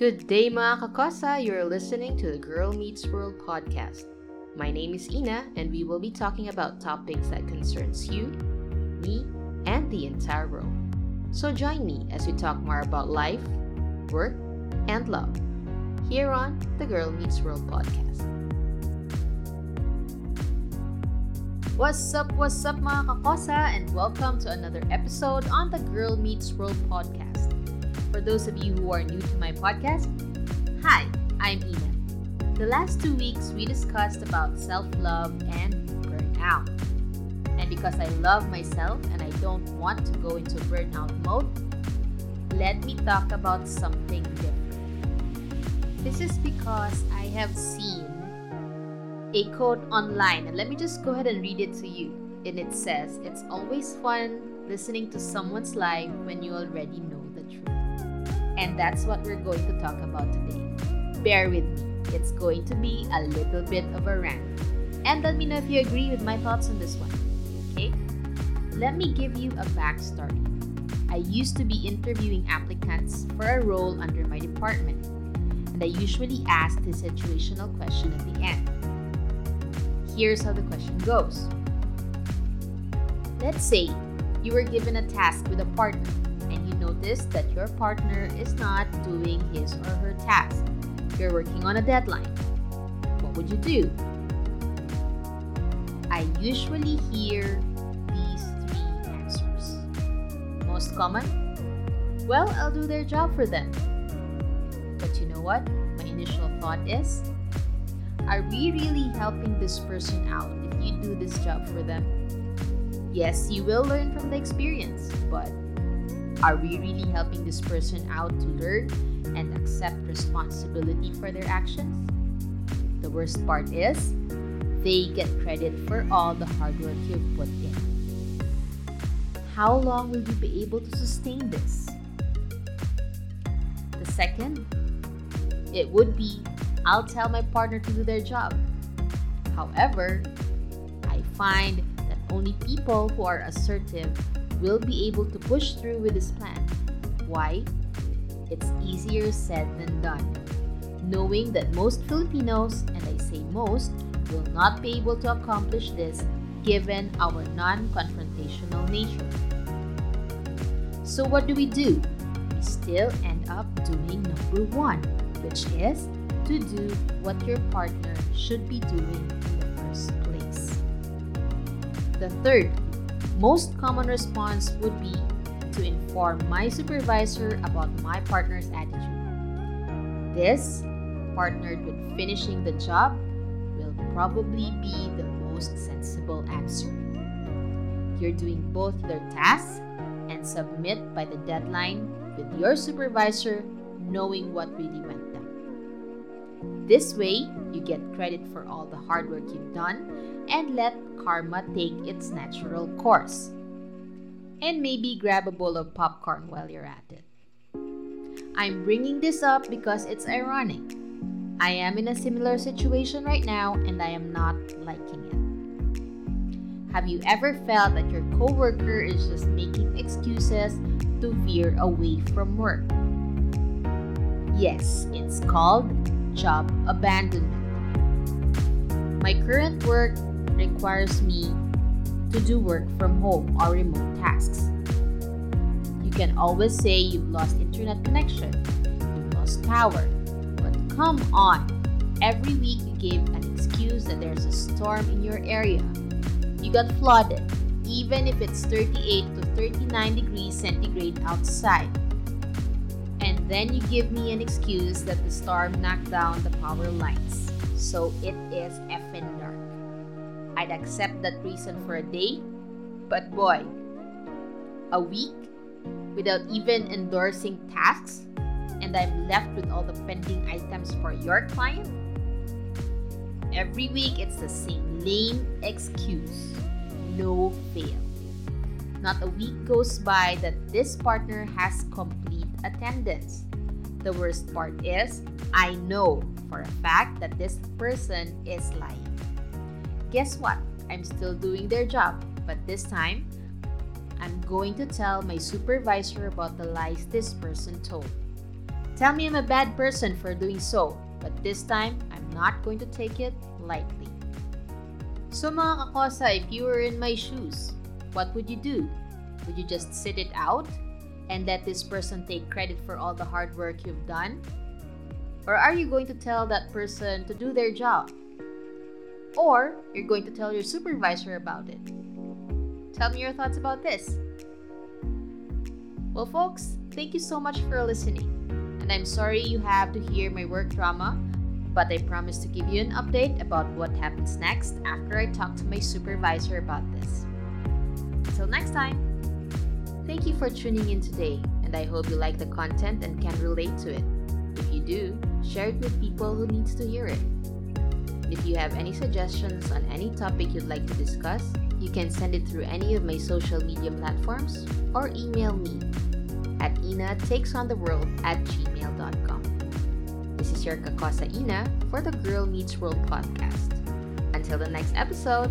Good day mga kakosa! You're listening to the Girl Meets World podcast. My name is Ina and we will be talking about topics that concerns you, me, and the entire world. So join me as we talk more about life, work, and love here on the Girl Meets World podcast. What's up, what's up mga kakosa and welcome to another episode on the Girl Meets World podcast. For those of you who are new to my podcast, hi, I'm Ina. The last two weeks we discussed about self-love and burnout. And because I love myself and I don't want to go into burnout mode, let me talk about something different. This is because I have seen a quote online, and let me just go ahead and read it to you. And it says, It's always fun listening to someone's life when you already know. And that's what we're going to talk about today. Bear with me, it's going to be a little bit of a rant. And let me know if you agree with my thoughts on this one. Okay? Let me give you a backstory. I used to be interviewing applicants for a role under my department, and I usually asked the situational question at the end. Here's how the question goes Let's say you were given a task with a partner notice that your partner is not doing his or her task. You're working on a deadline. What would you do? I usually hear these three answers. Most common? Well, I'll do their job for them. But you know what? My initial thought is are we really helping this person out if you do this job for them? Yes, you will learn from the experience, but are we really helping this person out to learn and accept responsibility for their actions? The worst part is, they get credit for all the hard work you've put in. How long will you be able to sustain this? The second, it would be I'll tell my partner to do their job. However, I find that only people who are assertive will be able to push through with this plan. Why? It's easier said than done. Knowing that most Filipinos, and I say most, will not be able to accomplish this given our non confrontational nature. So, what do we do? We still end up doing number one, which is to do what your partner should be doing in the first place. The third, most common response would be to inform my supervisor about my partner's attitude. This, partnered with finishing the job, will probably be the most sensible answer. You're doing both their tasks and submit by the deadline with your supervisor knowing what really went this way, you get credit for all the hard work you've done and let karma take its natural course. And maybe grab a bowl of popcorn while you're at it. I'm bringing this up because it's ironic. I am in a similar situation right now and I am not liking it. Have you ever felt that your coworker is just making excuses to veer away from work? Yes, it's called job abandonment. My current work requires me to do work from home or remote tasks. You can always say you've lost internet connection, you've lost power, but come on. Every week you give an excuse that there's a storm in your area. You got flooded, even if it's 38 to 39 degrees centigrade outside then you give me an excuse that the storm knocked down the power lines. So it is effing dark. I'd accept that reason for a day, but boy, a week without even endorsing tasks, and I'm left with all the pending items for your client? Every week it's the same lame excuse. No fail. Not a week goes by that this partner has complete attendance. The worst part is, I know for a fact that this person is lying. Guess what? I'm still doing their job, but this time, I'm going to tell my supervisor about the lies this person told. Tell me I'm a bad person for doing so, but this time I'm not going to take it lightly. So mga kakosa, if you were in my shoes, what would you do? Would you just sit it out and let this person take credit for all the hard work you've done? Or are you going to tell that person to do their job? Or you're going to tell your supervisor about it? Tell me your thoughts about this. Well, folks, thank you so much for listening. And I'm sorry you have to hear my work drama, but I promise to give you an update about what happens next after I talk to my supervisor about this. Until next time, thank you for tuning in today, and I hope you like the content and can relate to it. If you do, share it with people who needs to hear it. If you have any suggestions on any topic you'd like to discuss, you can send it through any of my social media platforms or email me at inatakesontheworld at gmail.com. This is your Kakosa Ina for the Girl Meets World podcast. Until the next episode,